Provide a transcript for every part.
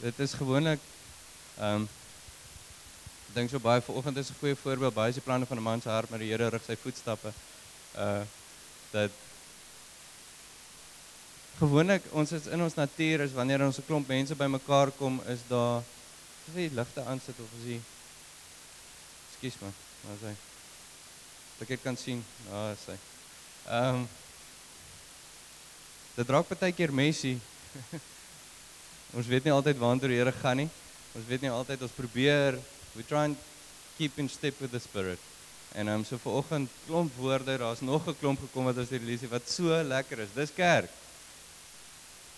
dit is gewoonlik ehm um, dink so baie vanoggend is 'n goeie voorbeeld baie die planne van 'n man se hart maar die Here rig sy voetstappe. Uh dat gewoonlik ons is in ons natuur is wanneer ons 'n klomp mense bymekaar kom is daar of jy ligte aansit of as jy Ekskuus man, waar is hy? Dat ek kan sien. Daar is hy. Ehm um, Dit raak baie keer messy. ons weet nie altyd waantoe die Here gaan nie. Ons weet nie altyd ons probeer we try and keep in step with the spirit. En ehm um, so vanoggend klomp woorde, daar's nog 'n klomp gekom wat ons hier lees wat so lekker is. Dis kerk.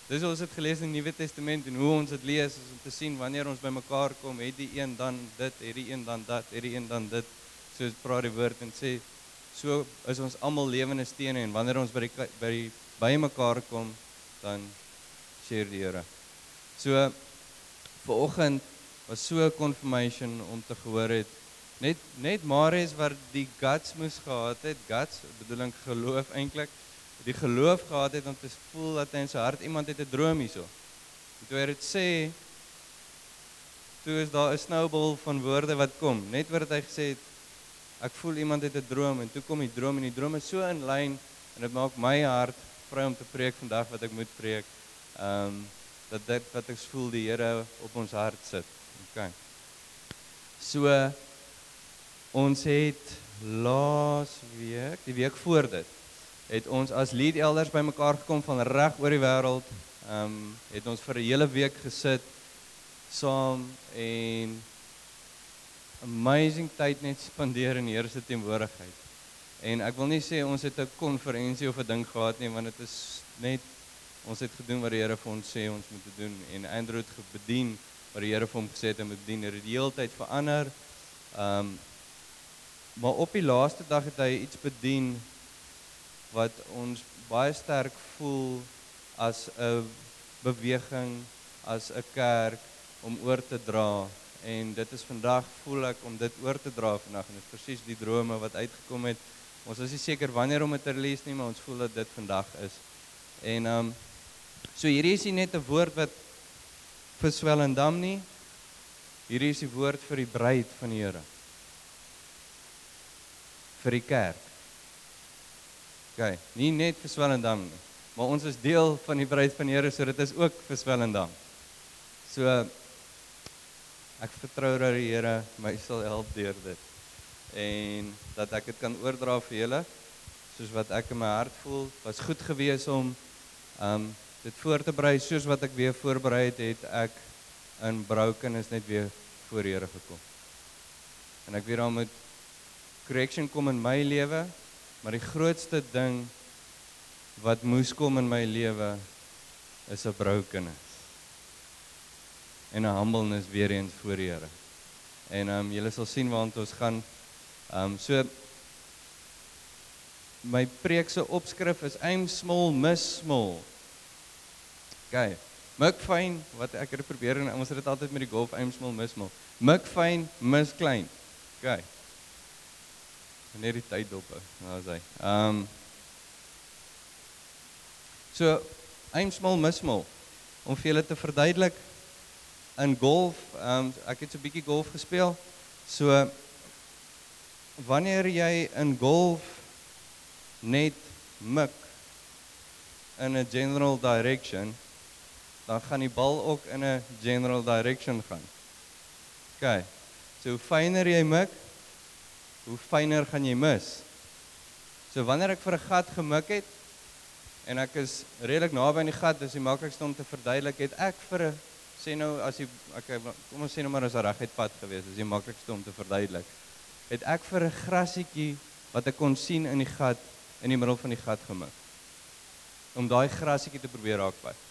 Dis ons het gelees in die Nuwe Testament en hoe ons dit lees is om te sien wanneer ons bymekaar kom, het die een dan dit, het die een dan dat, het die een dan dit. So praat die woord en sê so is ons almal lewende stene en wanneer ons by die by die bymekaar kom, dan share die Here. So vir oggend was so 'n confirmation om te gehoor het net net Marius wat die guts moes gehad het, guts bedoeling geloof eintlik, die geloof gehad het om te voel dat in sy hart iemand het 'n droom hierso. En toe hy dit sê, toe is daar 'n snowball van woorde wat kom, net wat hy gesê het ek voel iemand het 'n droom en toe kom die droom en die droom is so in lyn en dit maak my hart vry om te preek vandag wat ek moet preek. Ehm um, dat dit wat ek voel die Here op ons hart sit. OK. So ons het laas week, die week voor dit, het ons as lead elders bymekaar gekom van reg oor die wêreld. Ehm um, het ons vir 'n hele week gesit saam en amazing tyd net spandeer in die Here se teenwoordigheid. En ek wil nie sê ons het 'n konferensie of 'n ding gehad nie, want dit is net ons het gedoen wat die Here vir ons sê ons moet doen en Andrew het bedien wat die Here vir hom gesê het hy moet bedien. Dit het die hele tyd verander. Ehm um, maar op die laaste dag het hy iets bedien wat ons baie sterk voel as 'n beweging, as 'n kerk om oor te dra en dit is vandag voel ek om dit oor te dra vandag en dit is presies die drome wat uitgekom het. Ons is nie seker wanneer om dit te release nie, maar ons voel dat dit vandag is. En ehm um, so hierdie is nie net 'n woord wat vir Swellendam nie. Hierdie is die woord vir die bruid van die Here. vir die kerk. OK, nie net vir Swellendam nie, maar ons is deel van die bruid van die Here, so dit is ook vir Swellendam. So ek vertrou dat die Here my sal help deur dit en dat ek dit kan oordra vir julle soos wat ek in my hart voel. Was goed gewees om um dit voor te berei soos wat ek weer voorberei het, het ek in broken is net weer voor die Here gekom. En ek weet daar moet correction kom in my lewe, maar die grootste ding wat moes kom in my lewe is 'n brokenness. En 'n humbleness weer eens voor die Here. En ehm um, julle sal sien waant ons gaan ehm um, so my preek se opskrif is aim small miss small. OK. Mik fyn wat ek het probeer en ons het dit altyd met die golf aim small miss small. Mik fyn mis klein. OK. Wanneer die tyd dop is. Nou is hy. Ehm um, So aim small miss small om vir julle te verduidelik in golf, ehm um, ek het so 'n bietjie golf gespeel. So wanneer jy in golf net mik in 'n general direction, dan gaan die bal ook in 'n general direction gaan. OK. So hoe fyner jy mik, hoe fyner gaan jy mis. So wanneer ek vir 'n gat gemik het en ek is redelik naby aan die gat, dis die maklikste om te verduidelik het ek vir 'n sê nou as jy okay, kom ons sê nou maar as 'n reguit pad gewees, dis die maklikste om te verduidelik. Het ek vir 'n grasietjie wat ek kon sien in die gat in die middel van die gat gemik. Om daai grasietjie te probeer raakvat.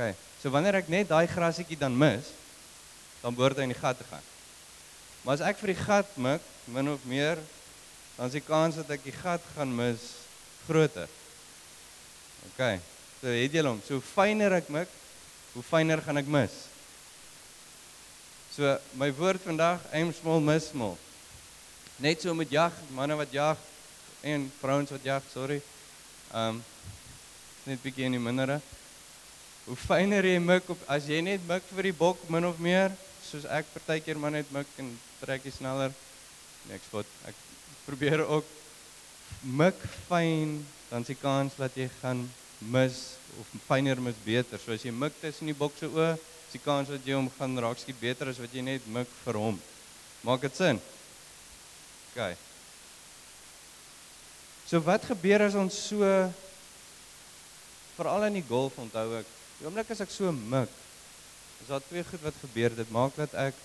OK. So wanneer ek net daai grasietjie dan mis, dan behoort hy in die gat te gaan. Maar as ek vir die gat mik, min of meer, dan is die kans dat ek die gat gaan mis groter. OK. So het jy hom, so fyner ek mik, hoe fyner gaan ek mis? So my woord vandag, aim small miss small. Net so met jag, manne wat jag en vrouens wat jag, sorry. Um net bietjie in die mindere. Hoe fyner jy mik op as jy net mik vir die bok min of meer, soos ek partykeer maar net mik en trek jy sneller. Niks wat ek probeer ook mik fyn, dan se kans dat jy gaan mis of fyner mis beter. So as jy mik tussen die bok se oë, is die kans dat jy hom gaan raak skiet beter as wat jy net mik vir hom. Maak dit sin? OK. So wat gebeur as ons so veral in die golf onthou ek, die oomblik as ek so mik, is daar twee goed wat gebeur. Dit maak dat ek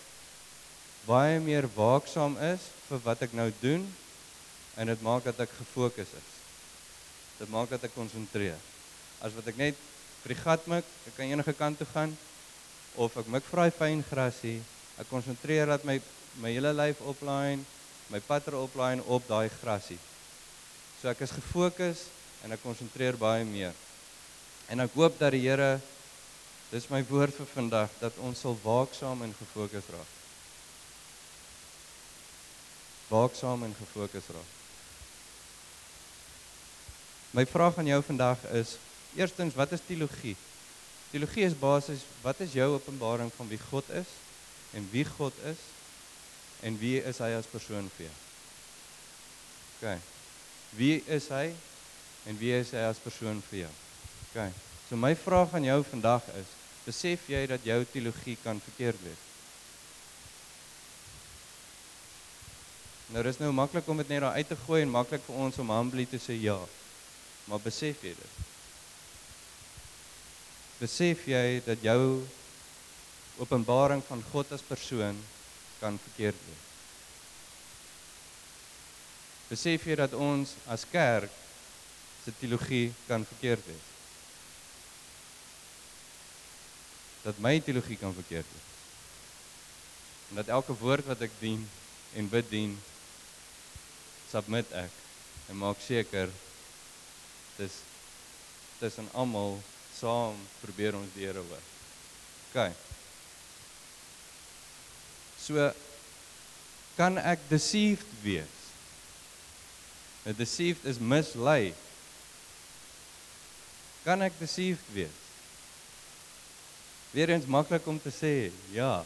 baie meer waaksaam is vir wat ek nou doen en dit maak dat ek gefokus is. Dit maak dat ek konsentreer. As wat ek net vir die gat mik, ek kan enige kant toe gaan of ek mik daai fyn grasie, ek konsentreer dat my my hele lyf oplaai, my patter oplaai op daai grasie. So ek is gefokus en ek konsentreer baie meer. En ek hoop dat die Here dis my woord vir vandag dat ons sal waaksaam en gefokus raak. Waaksaam en gefokus raak. My vraag aan jou vandag is eerstens wat is teologie? Teologie is basies wat is jou openbaring van wie God is en wie God is en wie is hy as persoon vir jou? OK. Wie is hy en wie is hy as persoon vir jou? OK. So my vraag aan jou vandag is, besef jy dat jou teologie kan verkeerd wees? Nou dis nou maklik om dit net daar uit te gooi en maklik vir ons om humbly te sê ja. Maar besef jy dit? Besef jy dat jou openbaring van God as persoon kan verkeerd wees? Besef jy dat ons as kerk se teologie kan verkeerd wees? Dat my teologie kan verkeerd wees. En dat elke woord wat ek dien en bid dien submit ek en maak seker dis tussen almal saam probeer ons die Here hoor. OK. So kan ek deceived wees? 'n Deceived is mislei. Kan ek deceived wees? Weerens maklik om te sê, ja.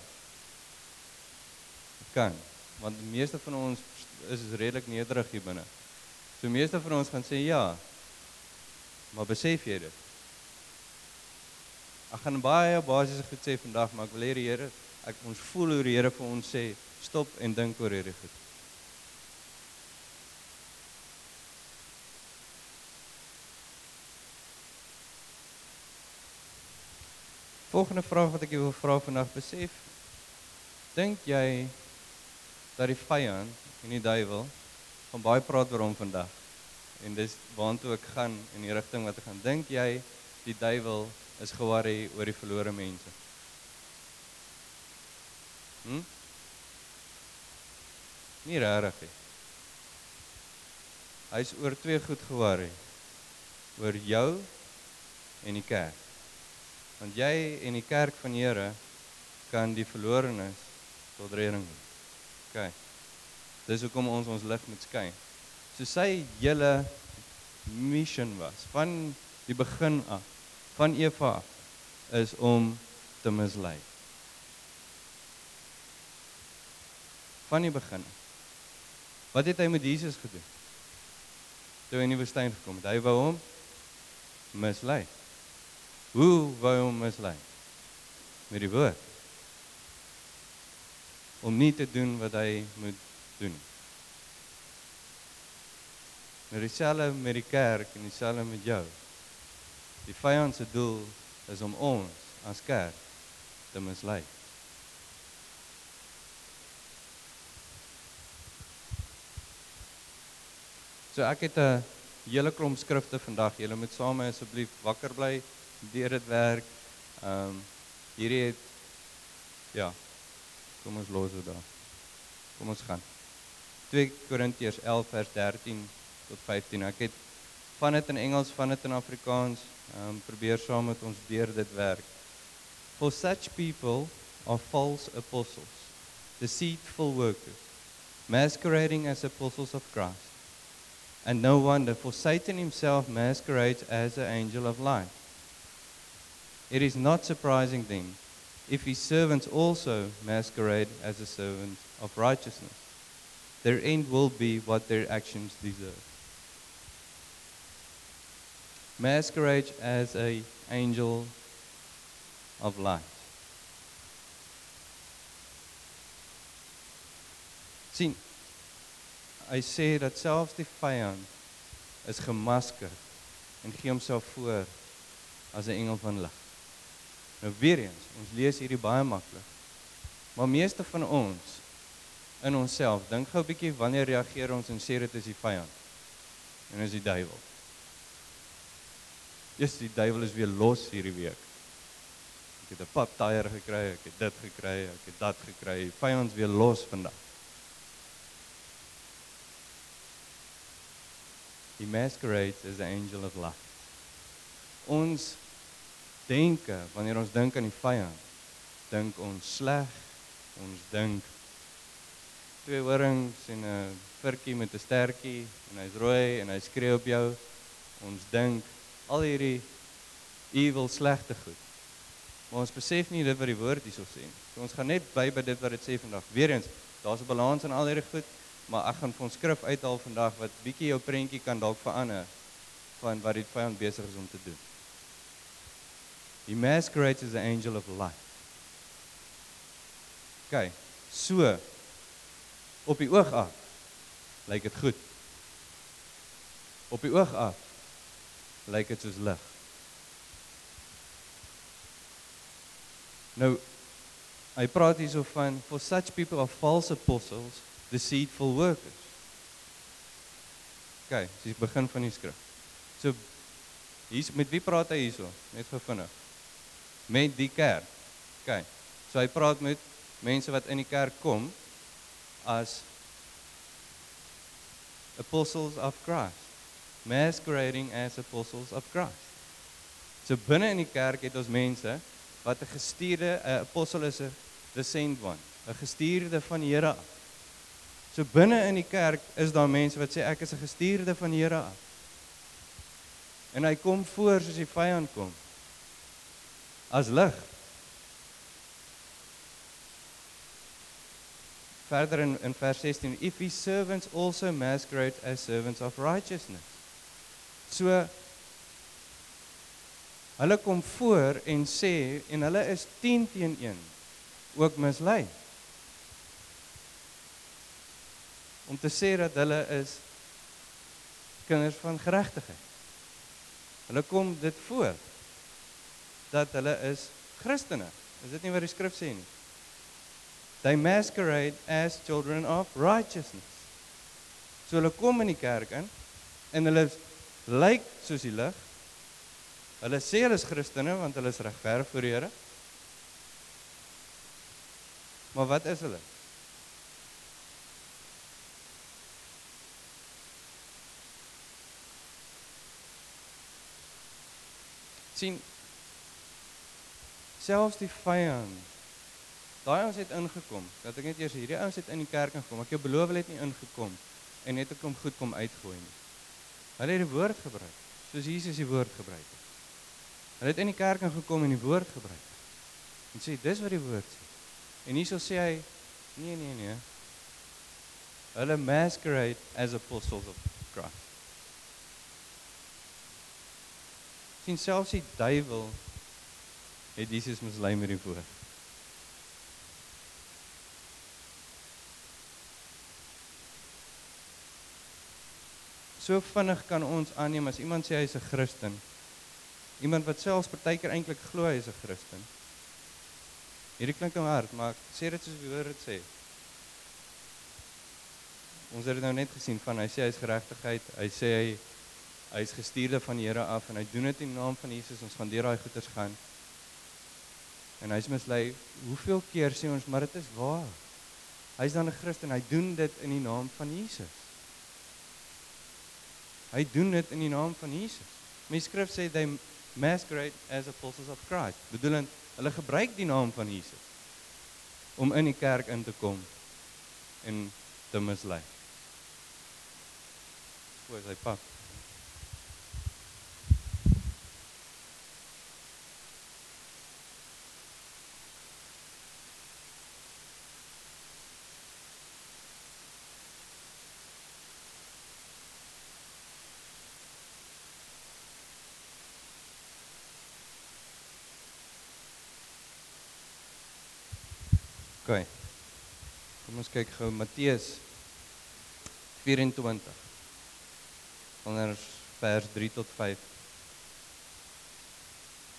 Ek kan, want die meeste van ons is redelik nederig hier binne. So die meeste van ons gaan sê ja. Maar besef jy dit? Ek gaan baie basiese goed sê vandag, maar ek wil hê die Here, ek ons voel hoe die Here vir ons sê, stop en dink oor hierdie goed. Volgende vraag wat ek jou wil vra vandag, besef dink jy dat die vyand en die duiwel gaan baie praat oor hom vandag? En dis waartoe ek gaan in die rigting wat ek gaan dink jy die duiwel is ge-worry oor die verlore mense. Hm? Nie regtig nie. Hy's oor twee goed ge-worry. Oor jou en die kerk. Want jy en die kerk van die Here kan die verlorenes tot reding bring. OK. Dis hoekom ons ons lig moet skyn. So sy hele mission was van die begin af van Eva is om te mislei. Van die begin. Wat het hy met Jesus gedoen? Toe hy in die woestyn gekom het, hy wou hom mislei. Hoe wou hy hom mislei? Met die woord. Om nie te doen wat hy moet doen. Maar dieselfde met die kerk en dieselfde met jou. Die vyand se doel is om ons as kerk te mislei. So ek het 'n hele klomp skrifte vandag. Julle moet saam asseblief wakker bly deur dit werk. Ehm um, hierdie het ja. Kom ons los dit daar. Kom ons gaan. 2 Korintiërs 11 vers 13 tot 15. Ek het van dit in Engels, van dit in Afrikaans um, probeer saam met ons deur dit werk. For such people are false apostles, deceitful workers, masquerading as apostles of Christ. And no wonder, for Satan himself masquerades as an angel of light. It is not surprising then if his servants also masquerade as a servant of righteousness. Their end will be what their actions deserve. Masquerade as a angel of light. sien hy sê dat selfs die vyand is gemasker en gee homself voor as 'n engel van lig. Nou weer eens, ons lees hierdie baie maklik. Maar meeste van ons in onsself dink gou 'n bietjie wanneer reageer ons en sê dit is die vyand en is die duiwel. Yes, die duiwel is weer los hierdie week. Ek het 'n pap tyre gekry, ek het dit gekry, ek het dat gekry. Die vyand weer los vandag. He masquerades as the angel of light. Ons denke wanneer ons dink aan die vyand, dink ons sleg. Ons dink twee horings en 'n virkie met 'n stertjie en hy's rooi en hy skree op jou. Ons dink al hierdie evil slegte goed. Maar ons besef nie dit wat die woord hierso sê. So ons gaan net by by dit wat dit sê vandag. Weerens, daar's 'n balans in al hierdie goed maar ek gaan van skrif uithaal vandag wat bietjie jou prentjie kan dalk verander van wat die vyand besig is om te doen. He masquerades as the angel of light. OK. So op die oog af lyk dit goed. Op die oog af lyk dit soos lig. Nou hy praat hierso van for such people are false apostles deceitful workers. OK, dis die begin van die skrif. So hier's met wie praat hy hierso? Net gou vinnig. Met die kerk. OK. So hy praat met mense wat in die kerk kom as apostles of Christ. Masquerading as apostles of Christ. So binne in die kerk het ons mense wat 'n gestuurde 'n apostel is 'n the sent one, 'n gestuurde van die Here af. So binne in die kerk is daar mense wat sê ek is 'n gestuurde van die Here af. En hy kom voor soos die vyand kom. As lig. Verder in in vers 16, if his servants also masquerade as servants of righteousness. So hulle kom voor en sê en hulle is 10 teen 1 ook mislei. om te sê dat hulle is kinders van geregtigheid. Hulle kom dit voor dat hulle is Christene. Is dit nie wat die skrif sê nie? They masquerade as children of righteousness. So hulle kom in die kerk in en hulle lyk soos die lig. Hulle sê hulle is Christene want hulle is regverdig voor die Here. Maar wat is hulle? sien selfs die vyand daai ons het ingekom dat ek net eers hierdie ouens het in die kerk ingekom ek jou beloof hulle het nie ingekom en net ek kom goed kom uitgooi nie. Hulle het die woord gebruik soos Jesus die woord gebruik het. Hulle het in die kerk ingekom en die woord gebruik en sê dis wat die woord sê. En hierso sê hy nee nee nee. Hulle masquerade as apostles of Christ. Sien selfs die duiwel het Jesus mislei met die woord. So vinnig kan ons aanneem as iemand sê hy's 'n Christen. Iemand wat selfs partykeer eintlik glo hy is 'n Christen. Hierdie klink nou hard, maar sê dit soos die woord dit sê. Ons het nou net gesien van hy sê hy's geregtigheid, hy sê hy Hy is gestuurde van die Here af en hy doen dit in naam van Jesus. Ons gaan deur daai goeters gaan. En hy's mislei. Hoeveel keer sê ons maar dit is waar. Hy's dan 'n Christen. Hy doen dit in die naam van Jesus. Hy doen dit in die naam van Jesus. My skrif sê they masquerade as apostles of Christ. Bedoelend hulle gebruik die naam van Jesus om in die kerk in te kom en te mislei. Hoe is hy pak? OK. Kom ons kyk gou Matteus 24. Wanneer vers 3 tot 5.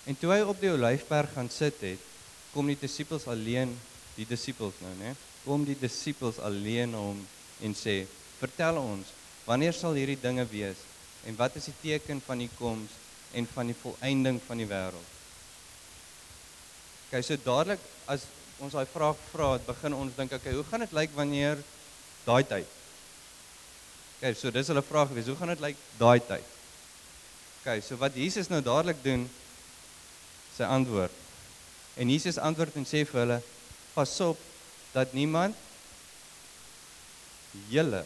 En toe hy op die Olyfberg gaan sit het, kom die disippels alleen, die disippels nou, né? Kom die disippels alleen na hom en sê: "Vertel ons, wanneer sal hierdie dinge wees en wat is die teken van die koms en van die volëinding van die wêreld?" Okay, so dadelik as ons daai vraag vra, begin ons dink, okay, hoe gaan dit lyk wanneer daai tyd OK, so dis hulle vraag gewees. Hoe gaan dit lyk daai tyd? OK, so wat Jesus nou dadelik doen sy antwoord. En Jesus antwoord en sê vir hulle: "Pas op dat niemand julle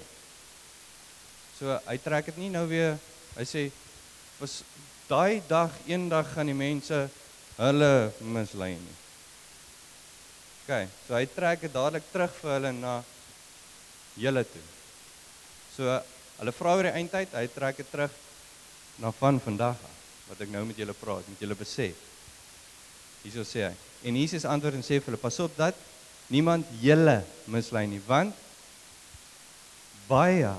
So hy trek dit nie nou weer. Hy sê was daai dag eendag gaan die mense hulle mislei nie. OK, so hy trek dit dadelik terug vir hulle na julle toe. So hulle vra oor die eindtyd, hy trek dit terug na van vandag af wat ek nou met julle praat, met julle besef. Hierso sê hy. En Jesus antwoord en sê vir hulle: "Pas op dat niemand julle mislei nie, want baie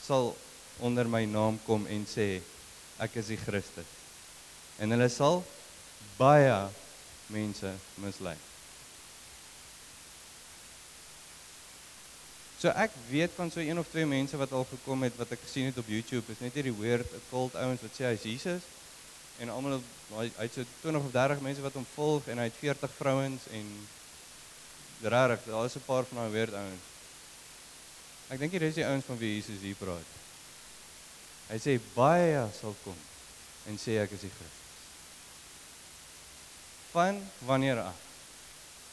sal onder my naam kom en sê ek is die Christus. En hulle sal baie mense mislei. So ek weet van so een of twee mense wat al gekom het wat ek gesien het op YouTube. Is net hierdie weird cult ouens wat sê hy's Jesus en almal hy het so 20 of 30 mense wat hom volg en hy het 40 vrouens en rarig, daar is 'n paar van daai weird ouens. Ek dink hier is die ouens van wie Jesus hier praat. Hy sê baie sal kom en sê ek is die Christus. Van wanneer af?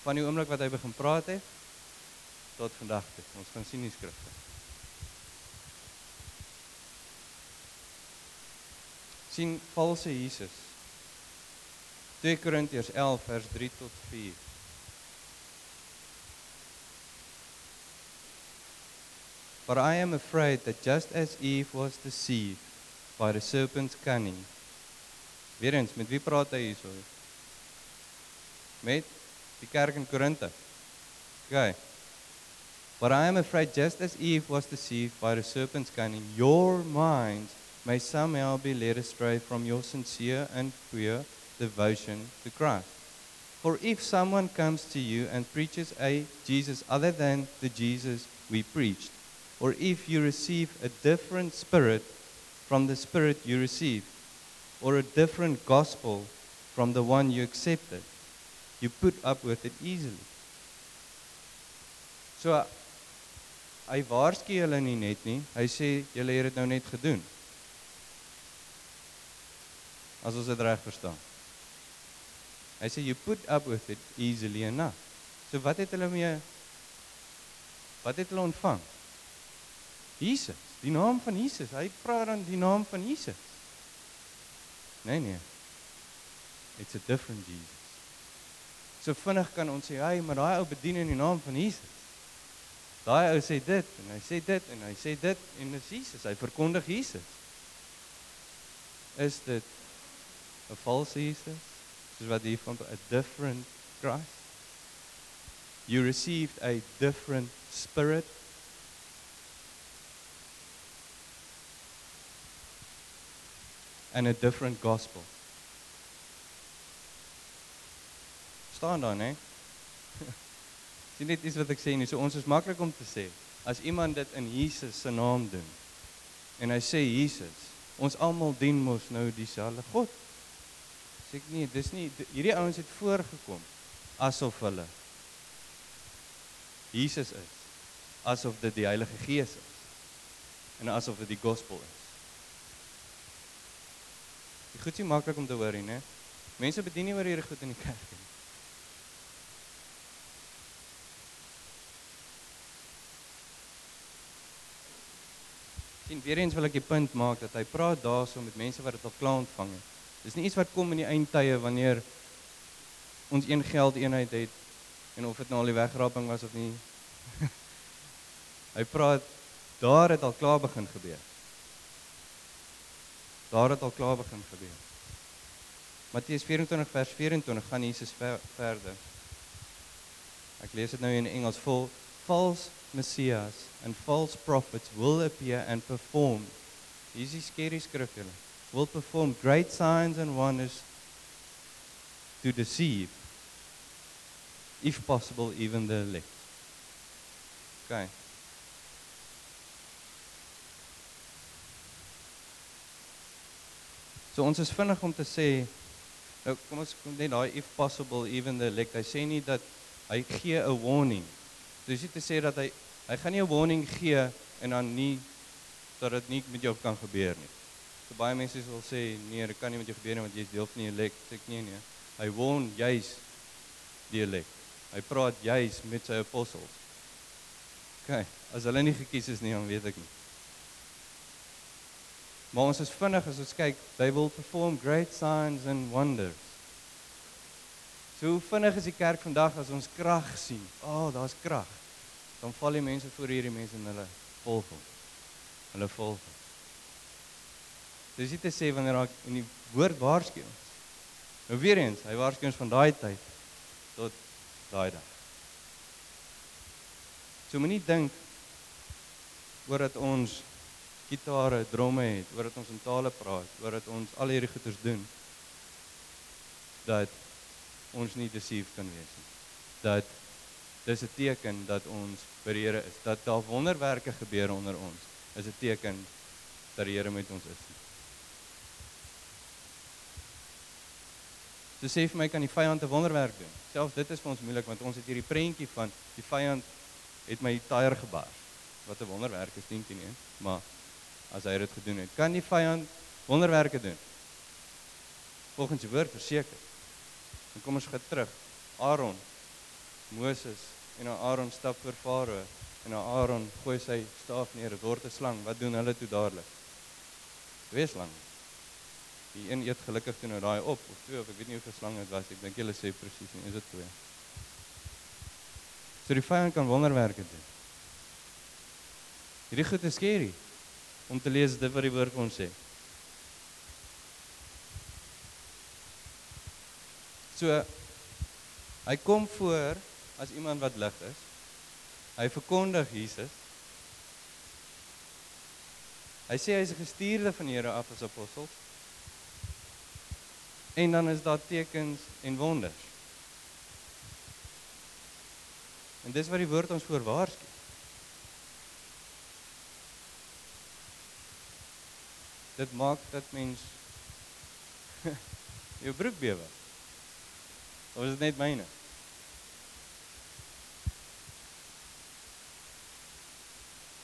Van die oomblik wat hy begin praat het tot vandag toe. Ons gaan sien die skrifte. sien valse Jesus. 2 Korintiërs 11 vers 3 tot 4. But I am afraid that just as Eve was deceived by the serpent's cunning. Weer eens, met wie praat hy hierso? Met die kerk in Korinthe. Okay. But I am afraid just as Eve was deceived by the serpent's cunning, your minds may somehow be led astray from your sincere and pure devotion to Christ. For if someone comes to you and preaches a Jesus other than the Jesus we preached, or if you receive a different spirit from the spirit you received, or a different gospel from the one you accepted, you put up with it easily. So hy waarsku hulle nie net nie. Hy sê julle het dit nou net gedoen. As ons dit reg verstaan. Hy sê you put up with it easily enough. So wat het hulle mee Wat het hulle ontvang? Jesus, die naam van Jesus. Hy praat dan die naam van Jesus. Nee nee. It's a different Jesus. So vinnig kan ons sê, "Hey, maar daai ou bedien in die naam van Jesus." Daai ou sê dit en hy sê dit en hy sê dit en dis Jesus. Hy verkondig Jesus. Is dit 'n valse Jesus? Soos wat hier van 'n different Christ? You received a different spirit. and a different gospel. Staan daar, né? Sien net iets wat ek sê nie. So ons is maklik om te sê as iemand dit in Jesus se naam doen en hy sê Jesus, ons almal dien mos nou dieselfde God. Sê ek nie, dis nie hierdie ouens het voorgekom asof hulle Jesus is, asof dit die Heilige Gees is en asof dit die gospel is. Dit goed is maklik om te hoor nie, né? Mense bedien nie oor hierdie goed in die kerk nie. Sien weer eens wil ek die punt maak dat hy praat daarso met mense wat dit al klaar ontvang het. Dis nie iets wat kom in die eindtye wanneer ons een geld eenheid het en of dit nou al die wegraping was of nie. hy praat daar het al klaar begin gebeur. Daar het al klaar begin gebeur. Matteus 24 vers 24 gaan Jesus ver, verder. Ek lees dit nou in Engels vol false messiahs and false prophets will appear and perform. Hier is julle. Will perform great signs and wonders to deceive if possible even the elect. Okay. So ons is vinnig om te sê nou kom ons kom net daai if possible even the elect. Hy sê nie dat hy gee 'n warning. Dis nie te sê dat hy hy gaan nie 'n warning gee en dan nie dat dit nie met jou kan gebeur nie. So baie mense sal sê nee, dit kan nie met jou gebeur nie want jy is deel van die elect. Sê ek nee nee. Hy warn juis die elect. Hy praat juis met sy apostels. OK, as hulle nie gekies is nie, dan weet ek nie. Maar ons is vinnig as ons kyk, they will perform great signs and wonders. So vinnig is die kerk vandag as ons krag sien. O, oh, daar's krag. Dan val die mense voor hierdie mense en hulle volg hom. Hulle volg hom. Dis dit te sê wanneer daar in die woord waarsku. Nou weer eens, hy waarsku ons van daai tyd tot daai dag. So moenie dink oor dat ons gitare, dromme het, oor dat ons in tale praat, oor dat ons al hierdie goeders doen dat ons nie deceived kan wees nie. Dat dis 'n teken dat ons by die Here is, dat daar wonderwerke gebeur onder ons. Is 'n teken dat die Here met ons is. So sê vir my kan die vyand 'n wonderwerk doen. Selfs dit is vir ons moeilik want ons het hierdie prentjie van die vyand het my tyre gebars. Wat 'n wonderwerk is dink jy nie, maar as hy dit gedoen het, kan die vyand wonderwerke doen. Volgens die woord verseker. Dan kom ons gaan terug. Aaron, Moses en nou Aaron stap voor Farao en nou Aaron gooi sy staf neer, dit word 'n slang. Wat doen hulle toe dadelik? Twee slange. Die een eet gelukkig toe nou daai op of twee of ek weet nie hoeveel slange dit was. Ek dink hulle sê presies nie, is dit twee. So die vyand kan wonderwerke doen. Hierdie goed is skerry om te lees dit wat die woord ons sê. So hy kom voor as iemand wat lig is. Hy verkondig Jesus. Hy sê hy is gestuurde van die Here af as apostel. En dan is daar tekens en wonders. En dis wat die woord ons voor waarsku. Dit maak dat mens jou broek bewe. Of is dit net myne?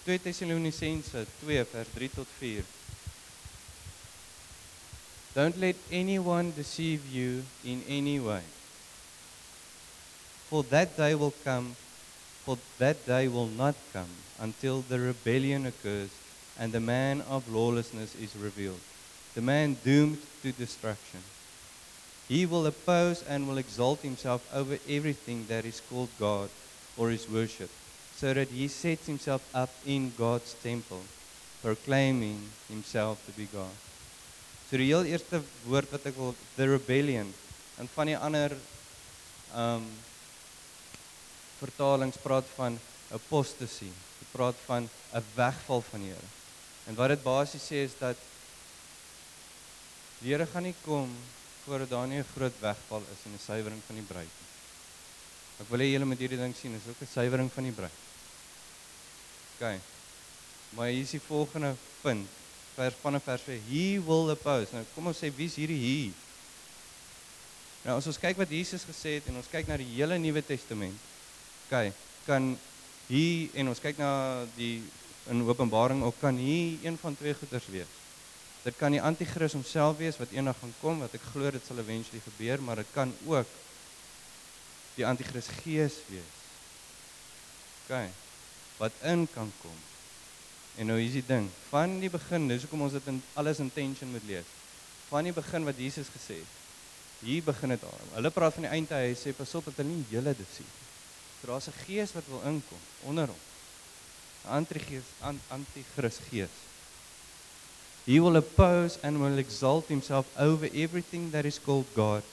Twee Tessalonisense 2 vers 3 tot 4. Don't let anyone deceive you in any way. For that day will come for that day will not come until the rebellion occurs and the man of lawlessness is revealed, the man doomed to destruction. He will oppose and will exalt himself over everything that is called God or is worshipped, so that he sets himself up in God's temple, proclaiming himself to be God. So die heel eerste woord wat ek wil the rebellion en van die ander um vertalings praat van apostasy. Dit praat van 'n wegval van die Here. En wat dit basies sê is dat die Here gaan nie kom voordat daar nie 'n groot wegval is en 'n suiwering van die bruid nie. Ek wil hê julle moet hierdie ding sien, is ook 'n suiwering van die bruid. OK. Maar hier is die volgende punt. Vers van 'n vers sê he will oppose. Nou kom ons sê wie's hierdie he? Nou as ons kyk wat Jesus gesê het en ons kyk na die hele Nuwe Testament, OK, kan hier en ons kyk na die in Openbaring ook kan hier een van twee goeders wees. Dit kan die anti-kris homself wees wat eendag gaan kom wat ek glo dit sal eventually gebeur, maar dit kan ook die anti-kris gees wees. OK. Wat in kan kom. En nou is die ding, van die begin, dis hoekom ons dit in alles intention moet lees. Van die begin wat Jesus gesê het. Hier begin dit al. Hulle praat van die eindtyd, hy sê pas op dat hulle nie julle dit sien. So daar's 'n gees wat wil inkom onder hom. 'n Antigees, anti-kris gees. He will oppose and will exalt himself over everything that is called God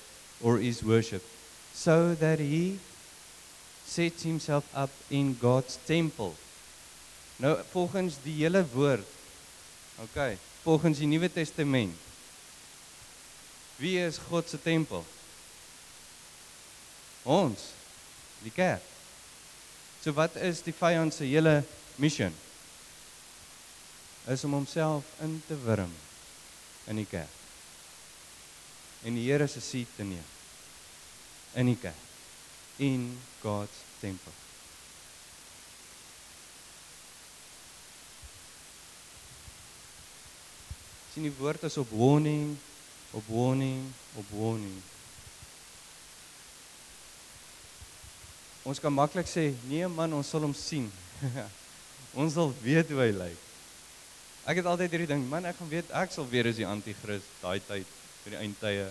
or is worship, so that he sets himself up in God's temple. Nou volgens die hele woord. OK, volgens die Nuwe Testament. Wie is God se tempel? Ons. Die kerk. So wat is die vyand se hele mission? Is om homself in te wurm in die kerk. En die Here se seat te neem in die kerk. In God's temple. sien die woord is op warning, op warning, op warning. Ons kan maklik sê, nee man, ons sal hom sien. ons sal weet hoe hy lyk. Ek het altyd hierdie ding, man, ek gaan weet ek sal weer as die anti-kris daai tyd vir die eindtye.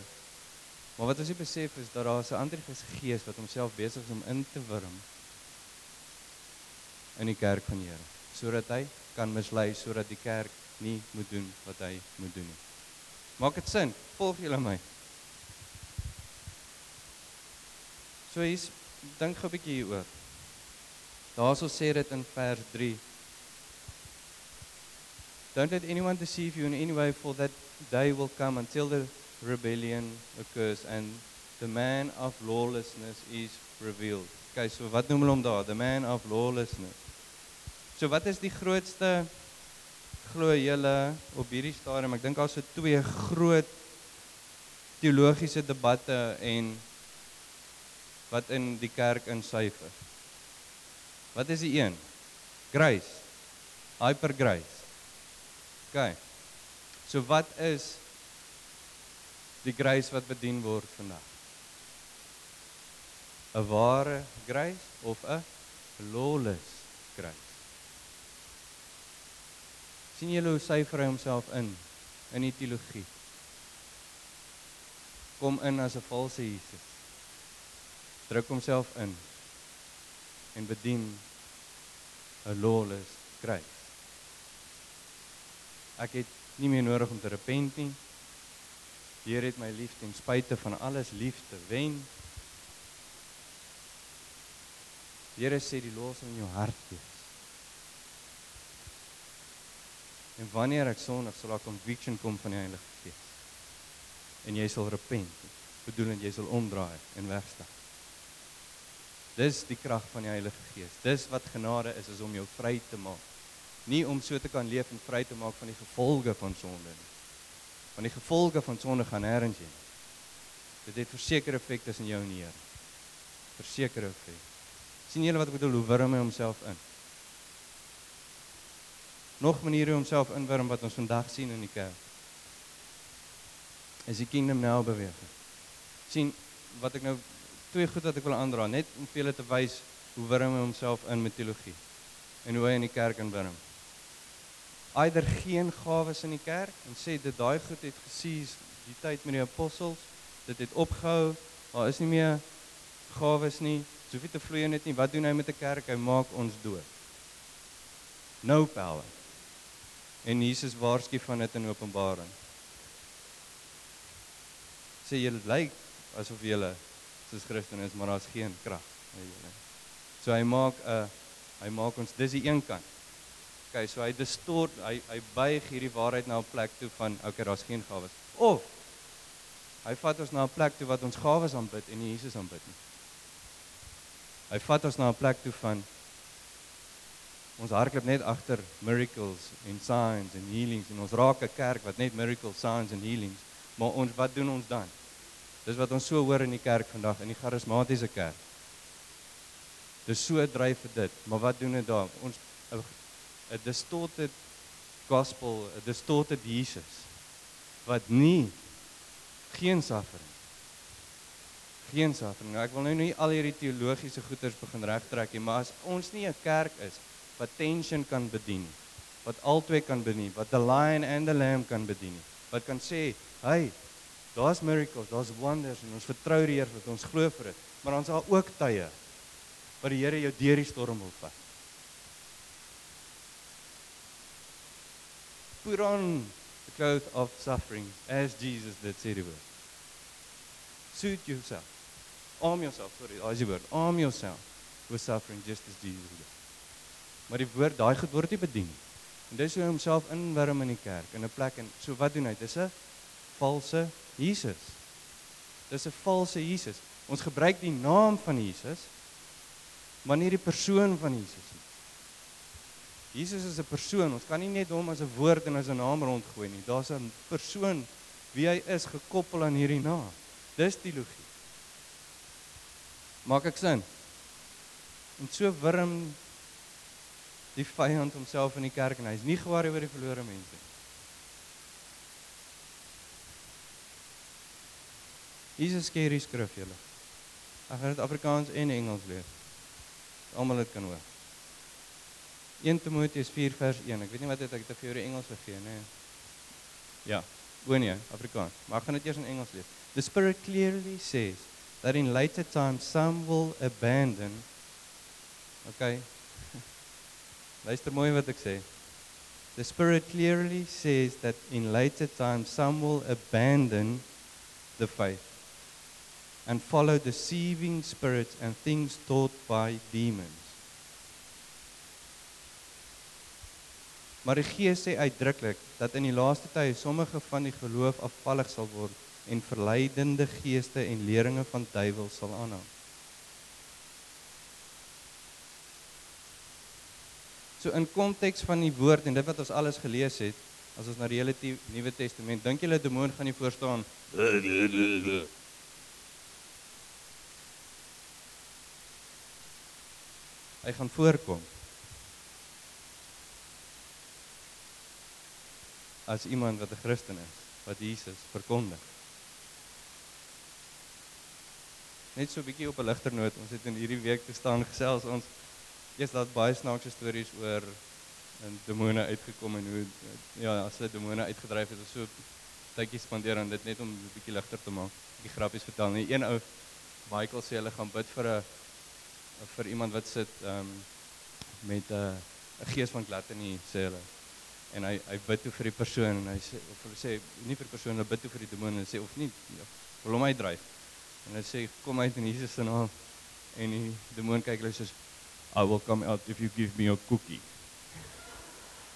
Maar wat ons nie besef is dat daar 'n anti-kris gees wat homself besig is om in te wurm in die kerk van die Here, sodat hy kan mislei sodat die kerk nie moet doen wat hy moet doen nie. Maak dit sin? Volg julle my? So hier's dink gou 'n bietjie hieroor. Daarso sê dit in vers 3. Don't let anyone deceive you in any way for that day will come until the rebellion occurs and the man of lawlessness is revealed. Okay, so wat noem hulle hom daar? The man of lawlessness. So wat is die grootste glo julle op hierdie stadium ek dink daar's so twee groot teologiese debatte en wat in die kerk insyfer. Wat is die een? Grace. Hyper grace. OK. So wat is die grace wat bedien word vandag? 'n Ware grace of 'n lawless grace? sien julle hoe syfer hy homself in in die teologie kom in as 'n valse Jesus druk homself in en bedien 'n lawless Christ ek het nie meer nodig om te repent nie Here het my lief ten spyte van alles liefde wen die Here sê die los in jou hart wees En wanneer ek sondig sal daar conviction kom van die Heilige Gees. En jy sal repent. Bedoel en jy sal omdraai en wegstap. Dis die krag van die Heilige Gees. Dis wat genade is, is om jou vry te maak. Nie om so te kan leef en vry te maak van die gevolge van sonde nie. Want die gevolge van sonde gaan nêrens heen. Dit het verseker effek tussen jou en die Here. Verseker effek. sien julle wat ek bedoel? Hoe wurm hy homself in? nog maniere om homself inwurm wat ons vandag sien in die kerk. Is die kingdom nou beweging. sien wat ek nou twee goed wat ek wil aandra net om vir julle te wys hoe wurm hy homself in met teologie en hoe hy in die kerk inwurm. Eider geen gawes in die kerk en sê dit daai goed het gesies die tyd met die apostels, dit het opgehou, daar is nie meer gawes nie, soveel te vloei net nie. Wat doen hy met 'n kerk? Hy maak ons dood. No power. En Jesus waarsku van dit in Openbaring. Sê julle lyk asof julle soos Christen is, maar daar's geen krag in julle. So hy maak 'n uh, hy maak ons dis die een kant. OK, so hy distort, hy hy buig hierdie waarheid na 'n plek toe van OK, daar's geen gawes. Of hy vat ons na 'n plek toe wat ons gawes aanbid en nie Jesus aanbid nie. Hy vat ons na 'n plek toe van ons hardloop net agter miracles en signs en healings en ons raak 'n kerk wat net miracles, signs en healings. Maar ons wat doen ons dan? Dis wat ons so hoor in die kerk vandag in die charismatiese kerk. Dis so dryf vir dit, maar wat doen dit daar? Ons 'n distorted gospel, 'n distorted Jesus wat nie geen suffering geen suffering. Nou, ek wil nou nie al hierdie teologiese goeters begin regtrek nie, maar as ons nie 'n kerk is wat tension kan bedien wat albei kan bedien wat the lion and the lamb kan bedien wat kan sê hey daar's miracles daar's wonders en ons vertrou die Here dat ons glo vir dit maar ons het ook tye wat die Here jou deur die storm wil vat put on the cloth of suffering as Jesus did say the word suit yourself arm yourself sorry as you word arm yourself was suffering just as Jesus did. Maar die woord daai goed word nie bedien nie. En dis hoe hy homself inwurm in die kerk in 'n plek en so wat doen hy? Dis 'n valse Jesus. Dis 'n valse Jesus. Ons gebruik die naam van Jesus maar nie die persoon van Jesus. Jesus is 'n persoon. Ons kan nie net hom as 'n woord en as 'n naam rondgooi nie. Daar's 'n persoon wie hy is gekoppel aan hierdie naam. Dis teologie. Maak ek sin? En so wurm die vyand homself in die kerk en hy's nie gewaarig oor die verlore mense nie. Hier is 'n skerry skrif julle. Ek gaan dit Afrikaans en Engels lees. Almal dit kan hoor. 1 Timoteus 4 vers 1. Ek weet nie wat het ek te vir jou Engels gegee nie. Ja, woon jy Afrikaans. Maar ek gaan dit eers in Engels lees. The spirit clearly says that in later times some will abandon Okay. Luister mooi wat ek sê. The Spirit clearly says that in later times some will abandon the faith and follow deceiving spirits and things taught by demons. Maar die Gees sê uitdruklik dat in die laaste tye sommige van die geloof afvallig sal word en verleidende geeste en leringe van duiwels sal aanhang. So in konteks van die woord en dit wat ons alles gelees het, as ons na die hele Nuwe Testament, dink julle demoon gaan nie voor staan. Hy gaan voorkom. As iemand wat 'n Christen is, wat Jesus verkondig. Net so 'n bietjie op 'n ligter noot, ons het in hierdie week te staan gesels ons Eers dat baie snaakse stories oor en demone uitgekom en hoe ja, as hulle demone uitgedryf het, so tydjie spandeer aan dit net om 'n bietjie ligter te maak. 'n Bietjie grappies vertel. Nee, een ou Michael sê hulle gaan bid vir 'n vir iemand wat sit ehm um, met 'n uh, gees van gluttony sê hulle. En hy hy bid toe vir die persoon en hy sê of hulle sê nie vir die persoon, hulle bid toe vir die demone en sê of nie ja, wil hom uitdryf. En hy sê kom uit in Jesus se naam. En die demoon kyk hulle soos I will come out if you give me a cookie.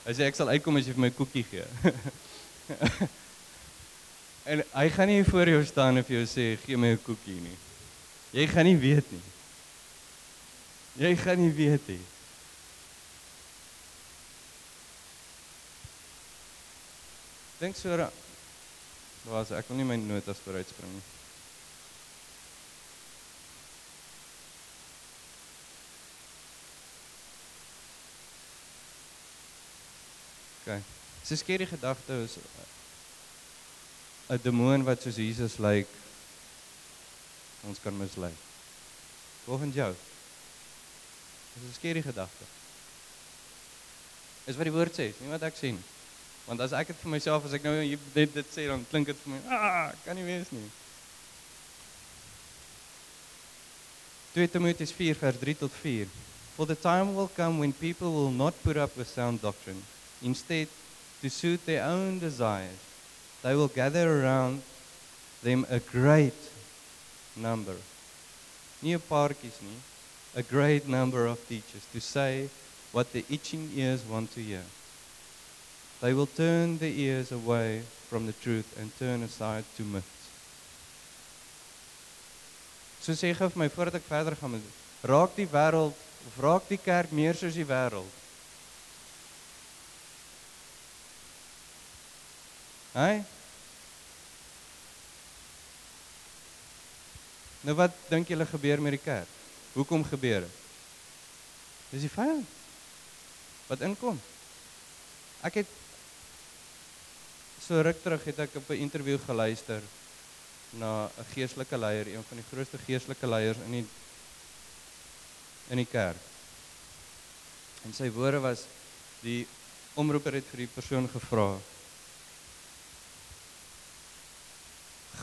Hy sê ek sal uitkom as jy vir my koekie gee. en hy gaan nie voor jou staan en vir jou sê gee my 'n koekie nie. Jy gaan nie weet nie. Jy gaan nie weet nie. Dink so. Was ek wil nie my notas vooruitspring nie. Okay. Dis 'n skerry gedagte is 'n demoon wat soos Jesus lyk ons kan mislei. Volgens jou. Dis 'n skerry gedagte. Is wat die woord sê, nie wat ek sê nie. Want as ek dit vir myself as ek nou net dit sê dan klink dit vir my, ah, kan nie wees nie. 2 Timoteus 4 vers 3 tot 4. For the time will come when people will not put up with sound doctrine Instead, to suit their own desires, they will gather around them a great number. Nie 'n paartjies nie, a great number of teachers to say what the itching ears want to hear. They will turn their ears away from the truth and turn aside to myths. So sê gou vir my voordat ek verder gaan, raak die wêreld of raak die kerk meer soos die wêreld? Hæ? Nou wat dink julle gebeur met die kerk? Hoekom gebeur dit? Dis die vyand. Wat inkom? Ek het so ruk terug het ek op 'n onderhoud geluister na 'n geestelike leier, een van die grootste geestelike leiers in die in die kerk. En sy woorde was die omroeper het vir die persoon gevra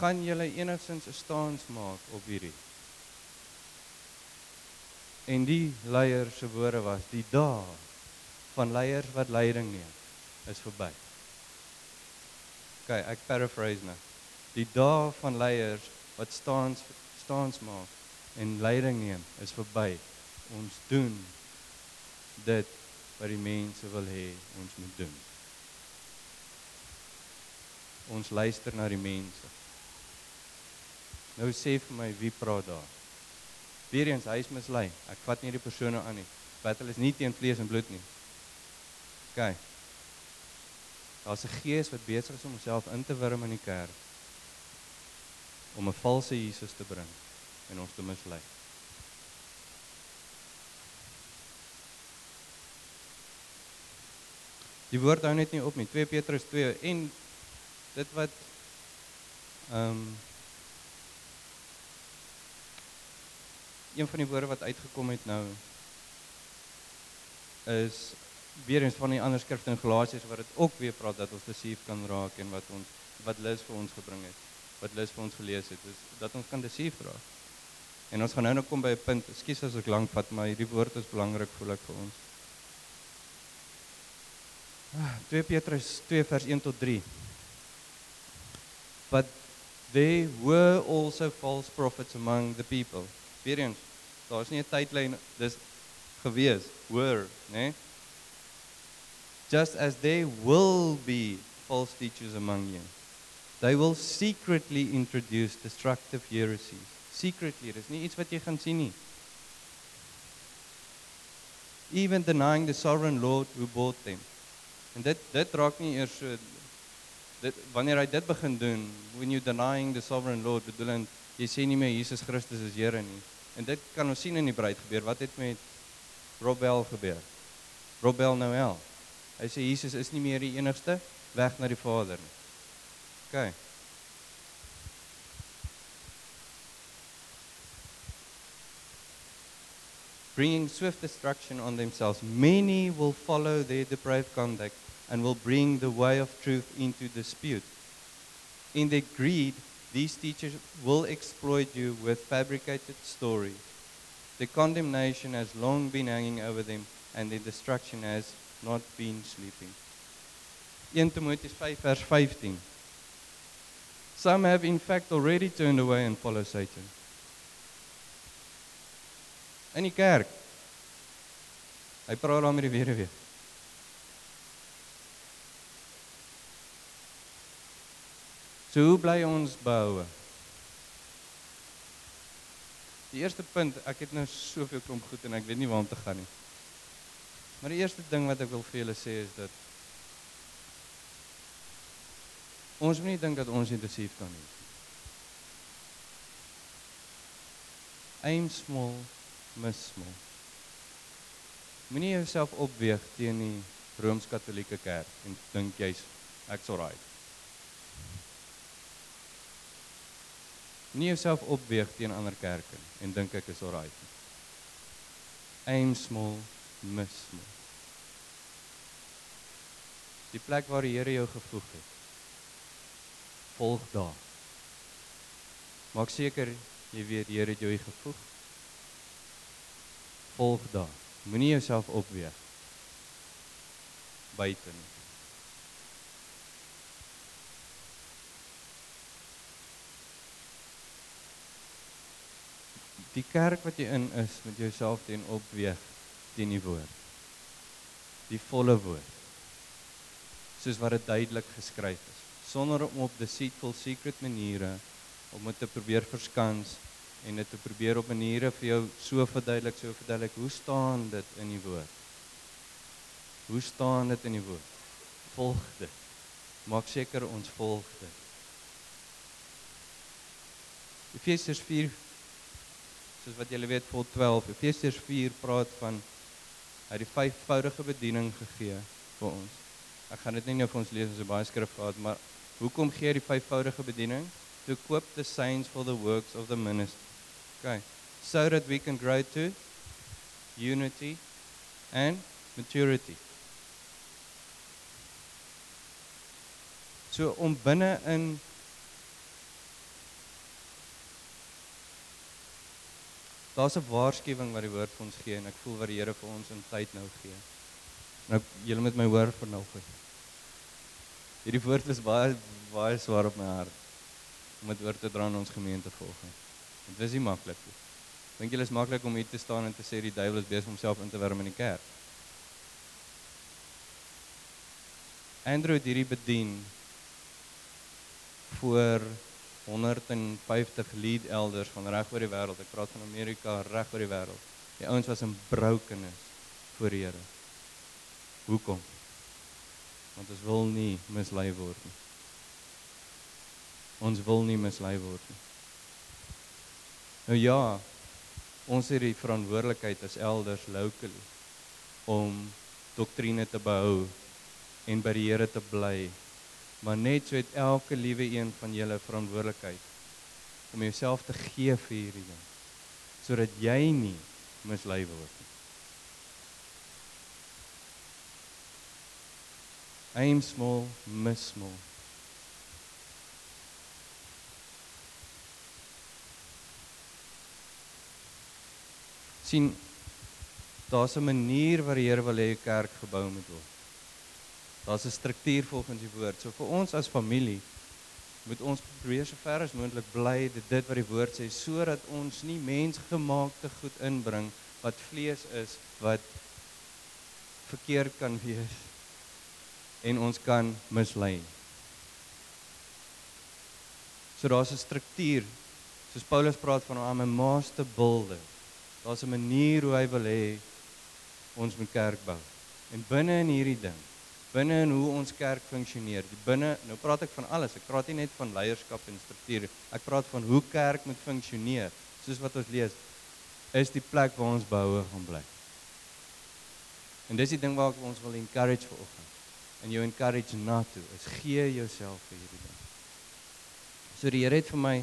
gaan julle enigstens 'n staans maak op hierdie. En die leier se woorde was: "Die dae van leiers wat leiding neem is verby." OK, ek paraphrase nou. Die dae van leiers wat staans staans maak en leiding neem is verby. ons doen dit wat die mense wil hê ons moet doen. Ons luister na die mense. Nou sê vir my wie praat daar? Weereens hy is mislei. Ek vat nie die persone aan nie. Wat hulle is nie teen vlees en bloed nie. OK. Daar's 'n gees wat besig is om homself in te wurm in die kerk om 'n valse Jesus te bring en ons te mislei. Die woord hou net nie op nie. 2 Petrus 2 en dit wat ehm um, een van die woorde wat uitgekom het nou is weer eens van die ander skrifte in Galasiërs wat dit ook weer praat dat ons desief kan raak en wat ons wat Lis vir ons gebring het, wat Lis vir ons gelees het, is dat ons kan desief raak. En ons gaan nou nou kom by 'n punt. Ekskuus as ek lank vat, maar hierdie woord is belangrik voel ek vir ons. 2 Petrus 2 vers 1 tot 3. But there were also false prophets among the people. Weerens, daar's nie 'n tydlyn dis gewees, hoor, né? Nee? Just as there will be false teachers among you. They will secretly introduce destructive heresies. Secretly, dis nie iets wat jy gaan sien nie. Even denying the sovereign Lord who bought them. En dit dit raak nie eers so dit wanneer hy dit begin doen, when you denying the sovereign Lord, bedoelend jy sê nie meer Jesus Christus is Here nie. En dit kan ons sien in die bruid gebeur. Wat het met Robel gebeur? Robel Noel. Hy sê Jesus is nie meer die enigste weg na die Vader nie. OK. bringing swift destruction on themselves. Many will follow their depraved conduct and will bring the way of truth into dispute. In their greed, these teachers will exploit you with fabricated stories. The condemnation has long been hanging over them, and their destruction has not been sleeping. 1 Timotheus 5 verse 15. Some have in fact already turned away and followed Satan. in die kerk. Hy praat daar met die weduwee. So hoe bly ons behoue? Die eerste punt, ek het nou soveel klomp goed en ek weet nie waar om te gaan nie. Maar die eerste ding wat ek wil vir julle sê is dat ons moet nie dink dat ons intensief kan wees. Aim small mismol. Moenie jouself opweeg teen die Rooms-Katolieke Kerk en dink jy's ek's alright. Moenie jouself opweeg teen ander kerke en dink ek is alright. Aim small, miss small. Die plek waar die Here jou gevoeg het. Volg daar. Maak seker jy weet die Here het jou hier gevoeg volg daar. Moenie jouself opweeg buite nie. Die kerk wat jy in is, met jouself teen opweeg teen die woord. Die volle woord. Soos wat dit duidelik geskryf is, sonder om op deceitful secret maniere om dit te probeer verskans en dit te probeer op maniere vir jou so verduidelik, so verduidelik, hoe staan dit in die woord? Hoe staan dit in die woord? Volg dit. Maak seker ons volg dit. Efesiërs 4 soos wat julle weet vol 12 Efesiërs 4 praat van hy die vyfvoudige bediening gegee vir ons. Ek gaan dit nie nou vir ons lees as 'n baie skrif gehad, maar hoekom gee hy die vyfvoudige bediening? To equip the saints for the works of the ministry Okay. So that we can grow to unity and maturity. So om binne in Daar's 'n waarskuwing wat die woord vir ons gee en ek voel wat die Here vir ons in tyd nou gee. Nou julle moet my hoor vir nou goed. Hierdie woord is baie baie swaar op my hart om dit oor te dra aan ons gemeente volgens. Dit was nie maklik nie. Dink julle is maklik om hier te staan en te sê die duiwel is besig om homself in te wurm in die kerk? Andrew het hierdie bedien voor 150 lead elders van reg oor die wêreld. Ek praat van Amerika, reg oor die wêreld. Die ouens was in brokenness voor die Here. Hoekom? Want ons wil nie mislei word nie. Ons wil nie mislei word nie. Nou ja, ons het die verantwoordelikheid as elders locally om doktrine te behou en by die Here te bly. Maar net so het elke liewe een van julle verantwoordelikheid om jouself te gee vir hierdie ding sodat jy nie mislei word nie. Aim small, miss small. sien daar's 'n manier waar die Here wil hê 'n kerk gebou moet word. Daar's 'n struktuur volgens die woord. So vir ons as familie moet ons probeer so ver as moontlik bly dit dit wat die woord sê sodat ons nie mensgemaakte goed inbring wat vlees is wat verkeerd kan wees en ons kan mislei. So daar's 'n struktuur soos Paulus praat van 'n master builder daar's 'n manier hoe hy wil hê ons moet kerk bou. En binne in hierdie ding, binne in hoe ons kerk funksioneer, die binne, nou praat ek van alles. Ek praat nie net van leierskap en struktuur. Ek praat van hoe kerk moet funksioneer, soos wat ons lees, is die plek waar ons behoue gaan bly. En dis die ding waar ek ons wil encourage vanoggend. En jou encourage na toe is gee jouself vir hierdie ding. So die Here het vir my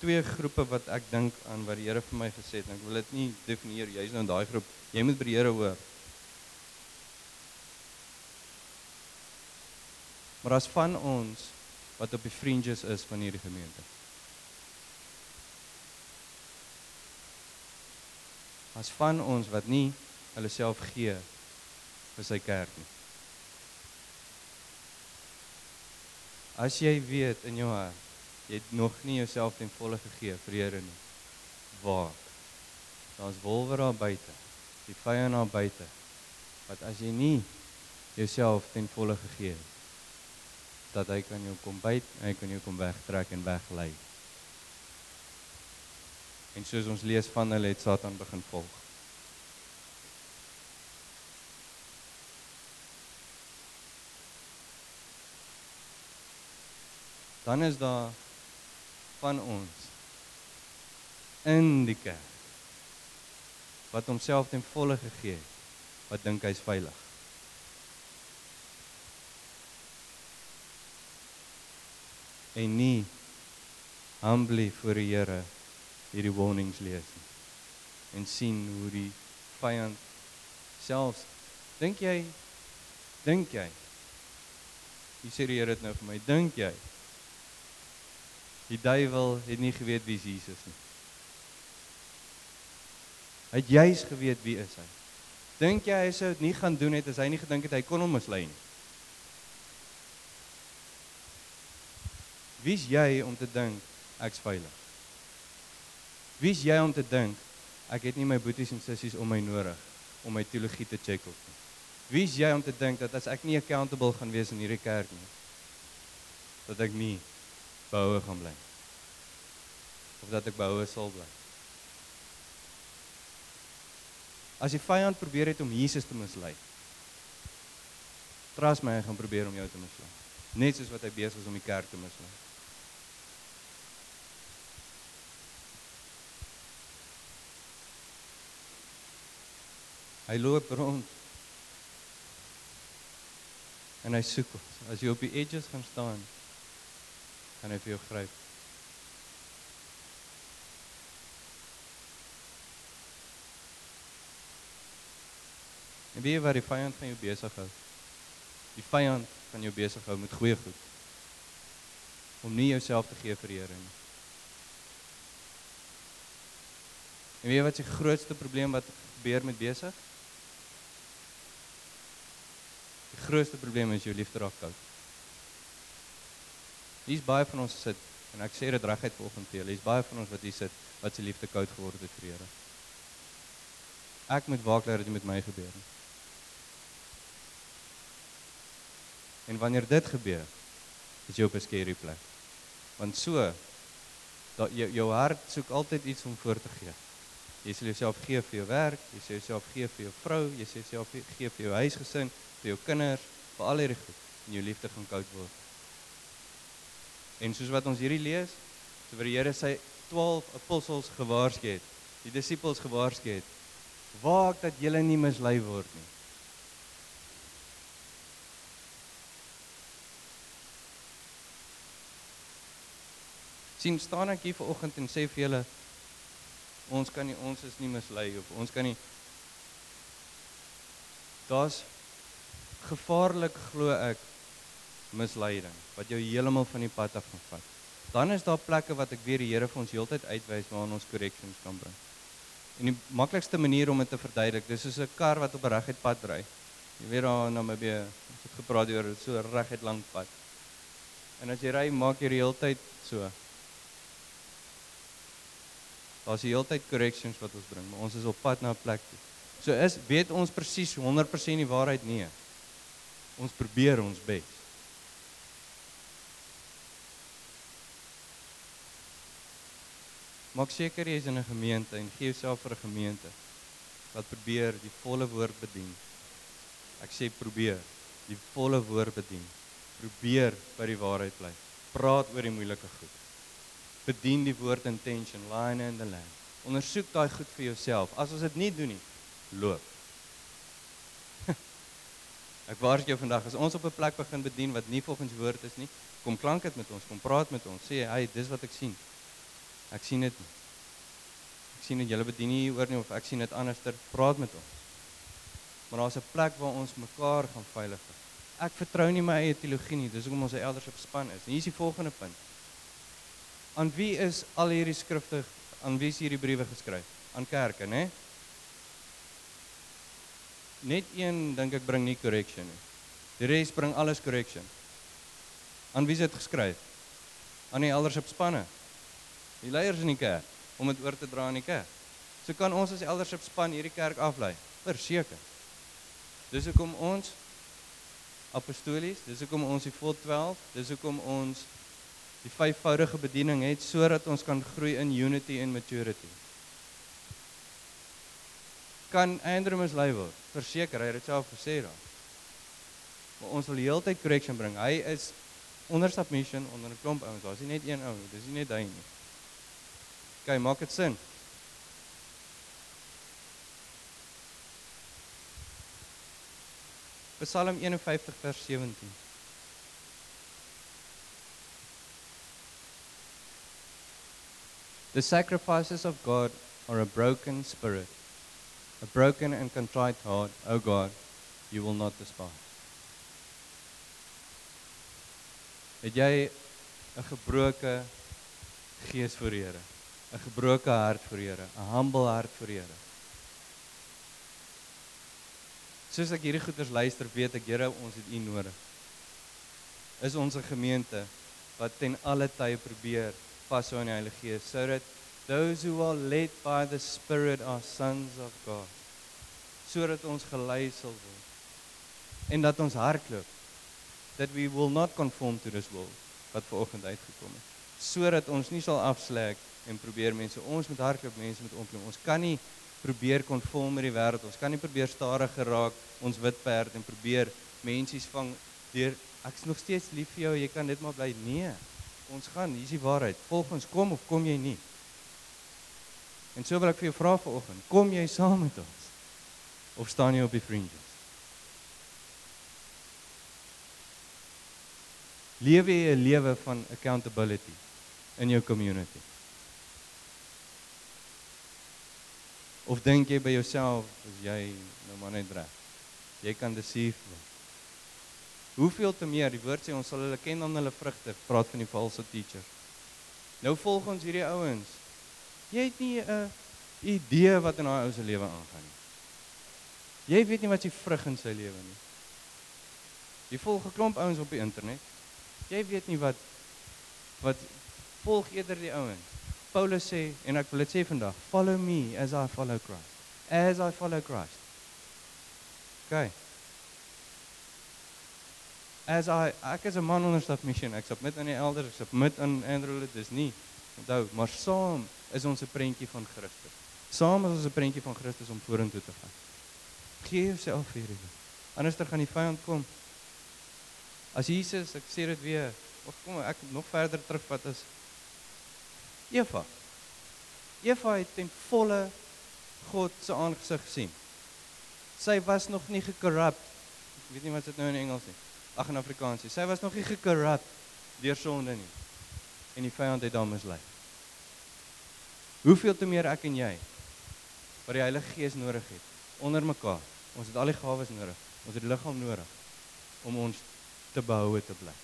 twee groepe wat ek dink aan wat die Here vir my gesê het. Ek wil dit nie definieer jy's nou in daai groep. Jy moet by die Here hoor. Maar as van ons wat op die fringes is van hierdie gemeente. As van ons wat nie hulle self gee vir sy kerk nie. As jy weet in jou hart jy het nog nie jouself ten volle gegee vir die Here nie. Waar? Daar's wolwe daar buite. Die vyand daar buite. Wat as jy nie jouself ten volle gegee het dat hy kan jou kom byt, hy kan jou kom wegtrek en weglei. En soos ons lees van hulle het Satan begin volg. Dan is daar van ons in die kerk wat homself ten volle gegee het wat dink hy's veilig. En nie humbly voor die Here hierdie warnings lees nie en sien hoe die vyand selfs dink jy dink jy Hier sê die Here dit nou vir my dink jy Die duiwel het nie geweet wie Jesus nie. Hy het juis geweet wie is hy. Dink jy hy sou dit nie gaan doen het as hy nie gedink het hy kon hom mislei nie? Wie's jy om te dink ek's veilig? Wie's jy om te dink ek het nie my boeties en sissies om my nodig om my teologie te check op nie? Wie's jy om te dink dat as ek nie accountable gaan wees in hierdie kerk nie dat ek nie behoue gaan bly. Of dat ek behoue sal bly. As die vyand probeer het om Jesus te mislei. Trust my, hy gaan probeer om jou te mislei. Net soos wat hy besig is om die kerk te mislei. Hy loop rond. En hy soek ons. As jy op die edges gaan staan, gaan hy vir jou gryp. En wie wat die vyand van jou besig hou? Die vyand van jou besig hou met goeie goed. Om nie jouself te gee vir die Here nie. En weet wat se grootste probleem wat gebeur met besig? Die grootste probleem is jou liefde raak koud. Hier's baie van ons sit En ek sê dit reguit vanoggend vir julle. Dis baie van ons wat hier sit wat se liefde koud geword het vir Here. Ek moet waak dat dit met my gebeur nie. En wanneer dit gebeur, is jy op 'n skerry plek. Want so dat jou jou hart soek altyd iets om voor te gee. Jy sê jouself gee vir jou werk, jy sê jouself gee vir jou vrou, jy sê jouself gee vir jou huisgesin, vir jou kinders, vir al hierdie goed en jou liefde gaan koud word. En soos wat ons hierdie lees, so vir die Here sy 12 apostels gewaarsku het, die disippels gewaarsku het, waak dat julle nie mislei word nie. sien staan ek hier vanoggend en sê vir julle ons kan nie ons is nie mislei of ons kan nie daar's gevaarlik glo ek misleiding wat jou heeltemal van die pad af gaan vat. Dan is daar plekke wat ek weer die Here vir ons heeltyd uitwys waar ons corrections kan bring. En die maklikste manier om dit te verduidelik, dis soos 'n kar wat op 'n reguit pad ry. Jy weet daar in Namibië, ons het gepraat oor so 'n reguit lang pad. En as jy ry, maak jy die hele tyd so. Daar's die hele tyd corrections wat ons bring, maar ons is op pad na 'n plek toe. So is weet ons presies 100% die waarheid nie. Ons probeer ons bes. Maak seker jy is in 'n gemeente en gee jouself vir 'n gemeente wat probeer die volle woord bedien. Ek sê probeer die volle woord bedien. Probeer by die waarheid bly. Praat oor die moeilike goed bedien die woord intention line in the land. Ondersoek daai goed vir jouself. As ons dit nie doen nie, loop. Ek waarsku jou vandag as ons op 'n plek begin bedien wat nie volgens woord is nie, kom klank dit met ons, kom praat met ons. Sê hy, dis wat ek sien. Ek sien dit. Ek sien dat julle bedien nie oor nie of ek sien dit anderster. Praat met ons. Maar daar's 'n plek waar ons mekaar gaan veilig. Ek vertrou nie my eie teologie nie. Dis hoekom ons elders op span is. En hier is die volgende punt. Aan wie is al hierdie skrifte aan wie is hierdie briewe geskryf? Aan kerke, né? Net een dink ek bring nie correction nie. Die res bring alles correction. Aan wie is dit geskryf? Aan die elders op spanne. Die leiers in die kerk om dit oor te dra aan die kerk. So kan ons as elders op span hierdie kerk aflei. Verseker. Dis hoekom ons apostolies, dis hoekom ons die vol 12, dis hoekom ons die vyfvoudige bediening het sodat ons kan groei in unity en maturity. Kan Andrew mislei word? Verseker, hy het dit self gesê daar. Maar ons wil heeltyd correction bring. Hy is onder submission onder 'n klomp ouens. Daar's nie net een ou, dis nie net hy nie. OK, maak dit sin? Psalm 51 vers 17. The sacrifices of God are a broken spirit, a broken and contrite heart, O God, you will not despise. Het jy 'n gebroke gees voor Here, 'n gebroke hart voor Here, 'n humble hart voor Here? Soos ek hierdie goeters luister, weet ek Here, ons het U nodig. Is ons 'n gemeente wat ten alle tye probeer vashou aan die Heilige Gees sodat those who are led by the Spirit are sons of God. Sodat ons gelei sal word en dat ons hardloop that we will not conform to this world wat vanoggend uitgekom het. Sodat ons nie sal afslek en probeer mense ons moet hardloop mense moet omklim. Ons kan nie probeer konform met die wêreld. Ons kan nie probeer stadig geraak ons wit perd en probeer mensies vang deur ek's nog steeds lief vir jou, jy kan dit maar bly. Nee ons gaan, hier is die waarheid. Volg ons kom of kom jy nie? En so wil ek vir jou vra vanoggend, kom jy saam met ons? Of staan jy op die fringes? Lewe jy 'n lewe van accountability in jou community? Of dink jy by jouself as jy nou maar net reg? Jy kan deceive word. Hoeveel te meer, die woord sê ons sal hulle ken aan hulle vrugte, praat van die valse teacher. Nou volg ons hierdie ouens. Jy het nie 'n idee wat in daai ou se lewe aangaan nie. Jy weet nie wat sy vrug in sy lewe nie. Jy volg 'n klomp ouens op die internet. Jy weet nie wat wat Volg eerder die ouens. Paulus sê en ek wil dit sê vandag, follow me as I follow Christ. As I follow Christ. Okay. As I ek is 'n man onder stap mission. Ek submit aan die elders, ek submit aan Andrew, dit is nie onthou, maar saam is ons 'n prentjie van Christus. Saam is ons 'n prentjie van Christus om vorentoe te gaan. Gee jouself vir hierdie. Anderster gaan die vyand kom. As Jesus, ek sê dit weer, of kom ek nog verder terugvat as Eva. Eva het ten volle God se aangesig gesien. Sy was nog nie gekorrup. Ek weet nie wat dit nou in Engels is. Ag in Afrikaans. Sy was nog nie gekorrup deur sonde nie. En die vyand het haar mislei. Hoeveel te meer ek en jy wat die Heilige Gees nodig het onder mekaar. Ons het al die gawes nodig. Ons het die liggaam nodig om ons te behoue te bly.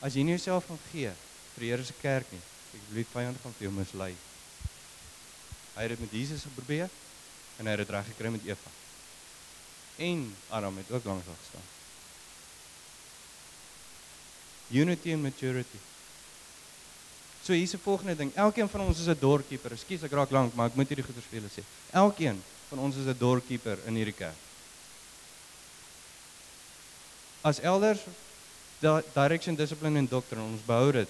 As jy nie jouself gaan gee vir die Here se kerk nie, ek die vyand gaan vir jou mislei. Hy het dit met Jesus probeer en hy het dit reg gekry met Eva. En Adam het ook langs haar gestaan. Unity and maturity. So hier's 'n volgende ding. Elkeen van ons is 'n doorkeeper. Ekskuus ek raak lank, maar ek moet hierdie goeie spele sê. Elkeen van ons is 'n doorkeeper in hierdie kerk. As elders da direction discipline en doctrine ons behou dit.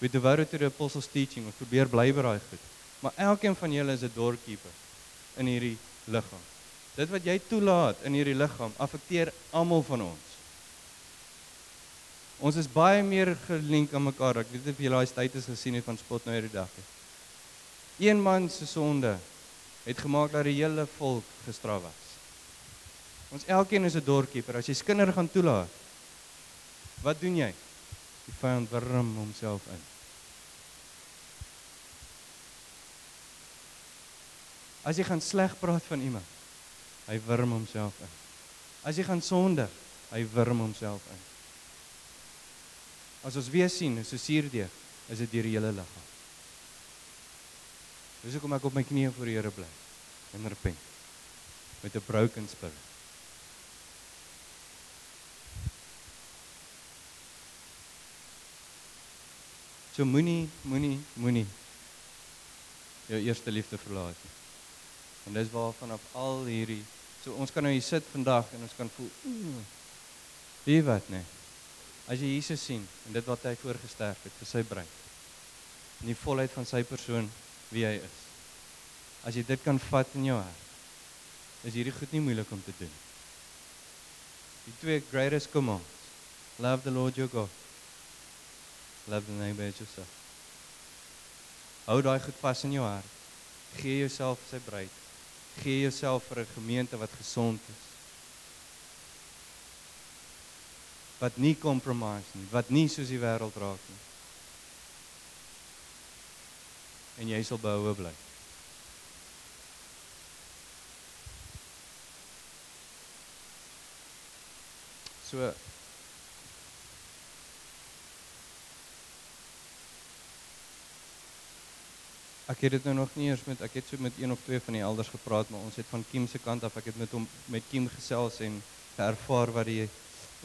We devote to the apostles teaching. Ons probeer bly by daai goed. Maar elkeen van julle is 'n doorkeeper in hierdie liggaam. Dit wat jy toelaat in hierdie liggaam affekteer almal van ons. Ons is baie meer gelink aan mekaar. Ek weet nie of julle daai is gesien het van spot nou hierdie dag nie. Een man se sonde het gemaak dat die hele volk gestraf was. Ons elkeen is 'n doorkeeper. As jy skinder gaan toelaat, wat doen jy? Die vyand wurm homself in. As jy gaan sleg praat van iemand, hy wurm homself in. As jy gaan sondig, hy wurm homself in. As ons weer sien, so suurdeeg, is dit deur die hele liggaam. Dis hoekom ek op my knieë voor die Here bly en repent met 'n broken spirit. So moenie, moenie, moenie jou eerste liefde verlaat nie. En dis waarvan op al hierdie so ons kan nou hier sit vandag en ons kan voel ooh. Wie wat nê? As jy Jesus sien en dit wat hy voorgesterf het vir sy bruid. In die volheid van sy persoon wie hy is. As jy dit kan vat in jou hart. Is hierdie goed nie moeilik om te doen. Die twee greatest commands. Love the Lord your God Love the neighbor as yourself. Hou daai goed vas in jou hart. Gee jouself sy bruid. Gee jouself vir 'n gemeente wat gesond is. Wat nie compromise nie, wat nie soos die wêreld raak nie. En jy sal behoue bly. So Ek het dit nou nog nie eers met ek het so met een of twee van die elders gepraat, maar ons het van Kim se kant af ek het met hom met Kim gesels en ervaar wat die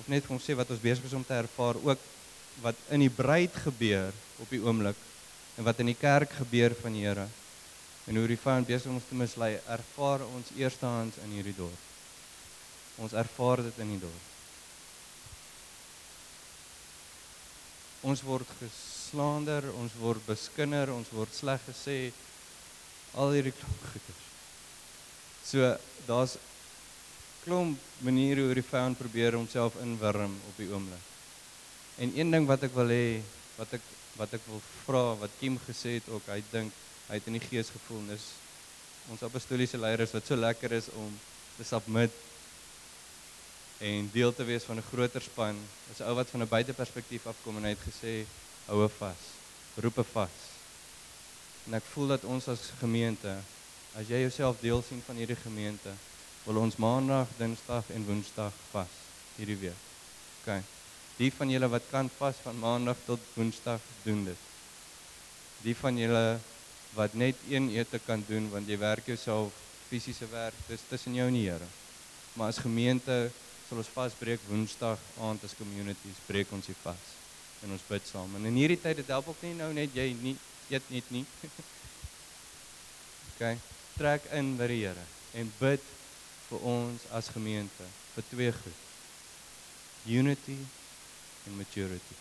of net hom sê wat ons besig is om te ervaar ook wat in die bruid gebeur op die oomblik en wat in die kerk gebeur van die Here. En hoe die vyand besig om ons te mislei, ervaar ons eerstehands in hierdie dorp. Ons ervaar dit in die dorp. Ons word ges geslander, ons word beskinder, ons word sleg gesê. Al hierdie klomp goeders. So daar's klomp maniere hoe die vyand probeer homself inwurm op die oomblik. En een ding wat ek wil hê, wat ek wat ek wil vra, wat Kim gesê het ook, hy dink hy het in die gees gevoel is ons apostoliese leiers wat so lekker is om te submit en deel te wees van 'n groter span. Is 'n ou wat van 'n buiteperspektief afkom en hy het gesê houe vas. Roepe vas. En ek voel dat ons as gemeente, as jy jouself deel sien van hierdie gemeente, wil ons maandag, dinsdag en woensdag vas hierdie week. OK. Die van julle wat kan vas van maandag tot woensdag doen dit. Die van julle wat net een ete kan doen want jy werk jouself fisiese werk, dis tussen jou en die Here. Maar as gemeente sal ons vasbreek woensdag aand as communities breek ons die vas en ons bid saam. En in hierdie tyd het help ook nie nou net jy nie eet net nie. OK. Trek in by die Here en bid vir ons as gemeente vir twee goed. Unity en maturity.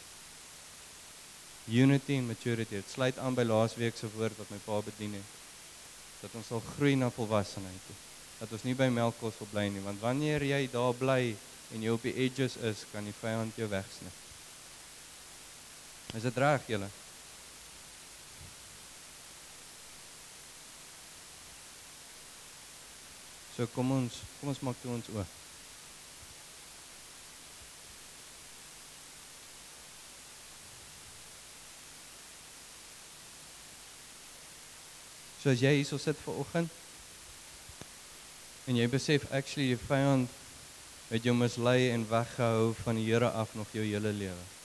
Unity en maturity. Dit sluit aan by laasweek se woord wat my pa bedien het. Dat ons sal groei na volwassenheid toe. Dat ons nie by melkkos wil bly nie, want wanneer jy daar bly en jy op die edges is, kan die vyand jou wegsny. Is dit reg julle? So kom ons, kom ons maak toe ons oop. So as jy hierso sit vir oggend en jy besef actually die vyand het jou mislei en weggehou van die Here af nog jou hele lewe.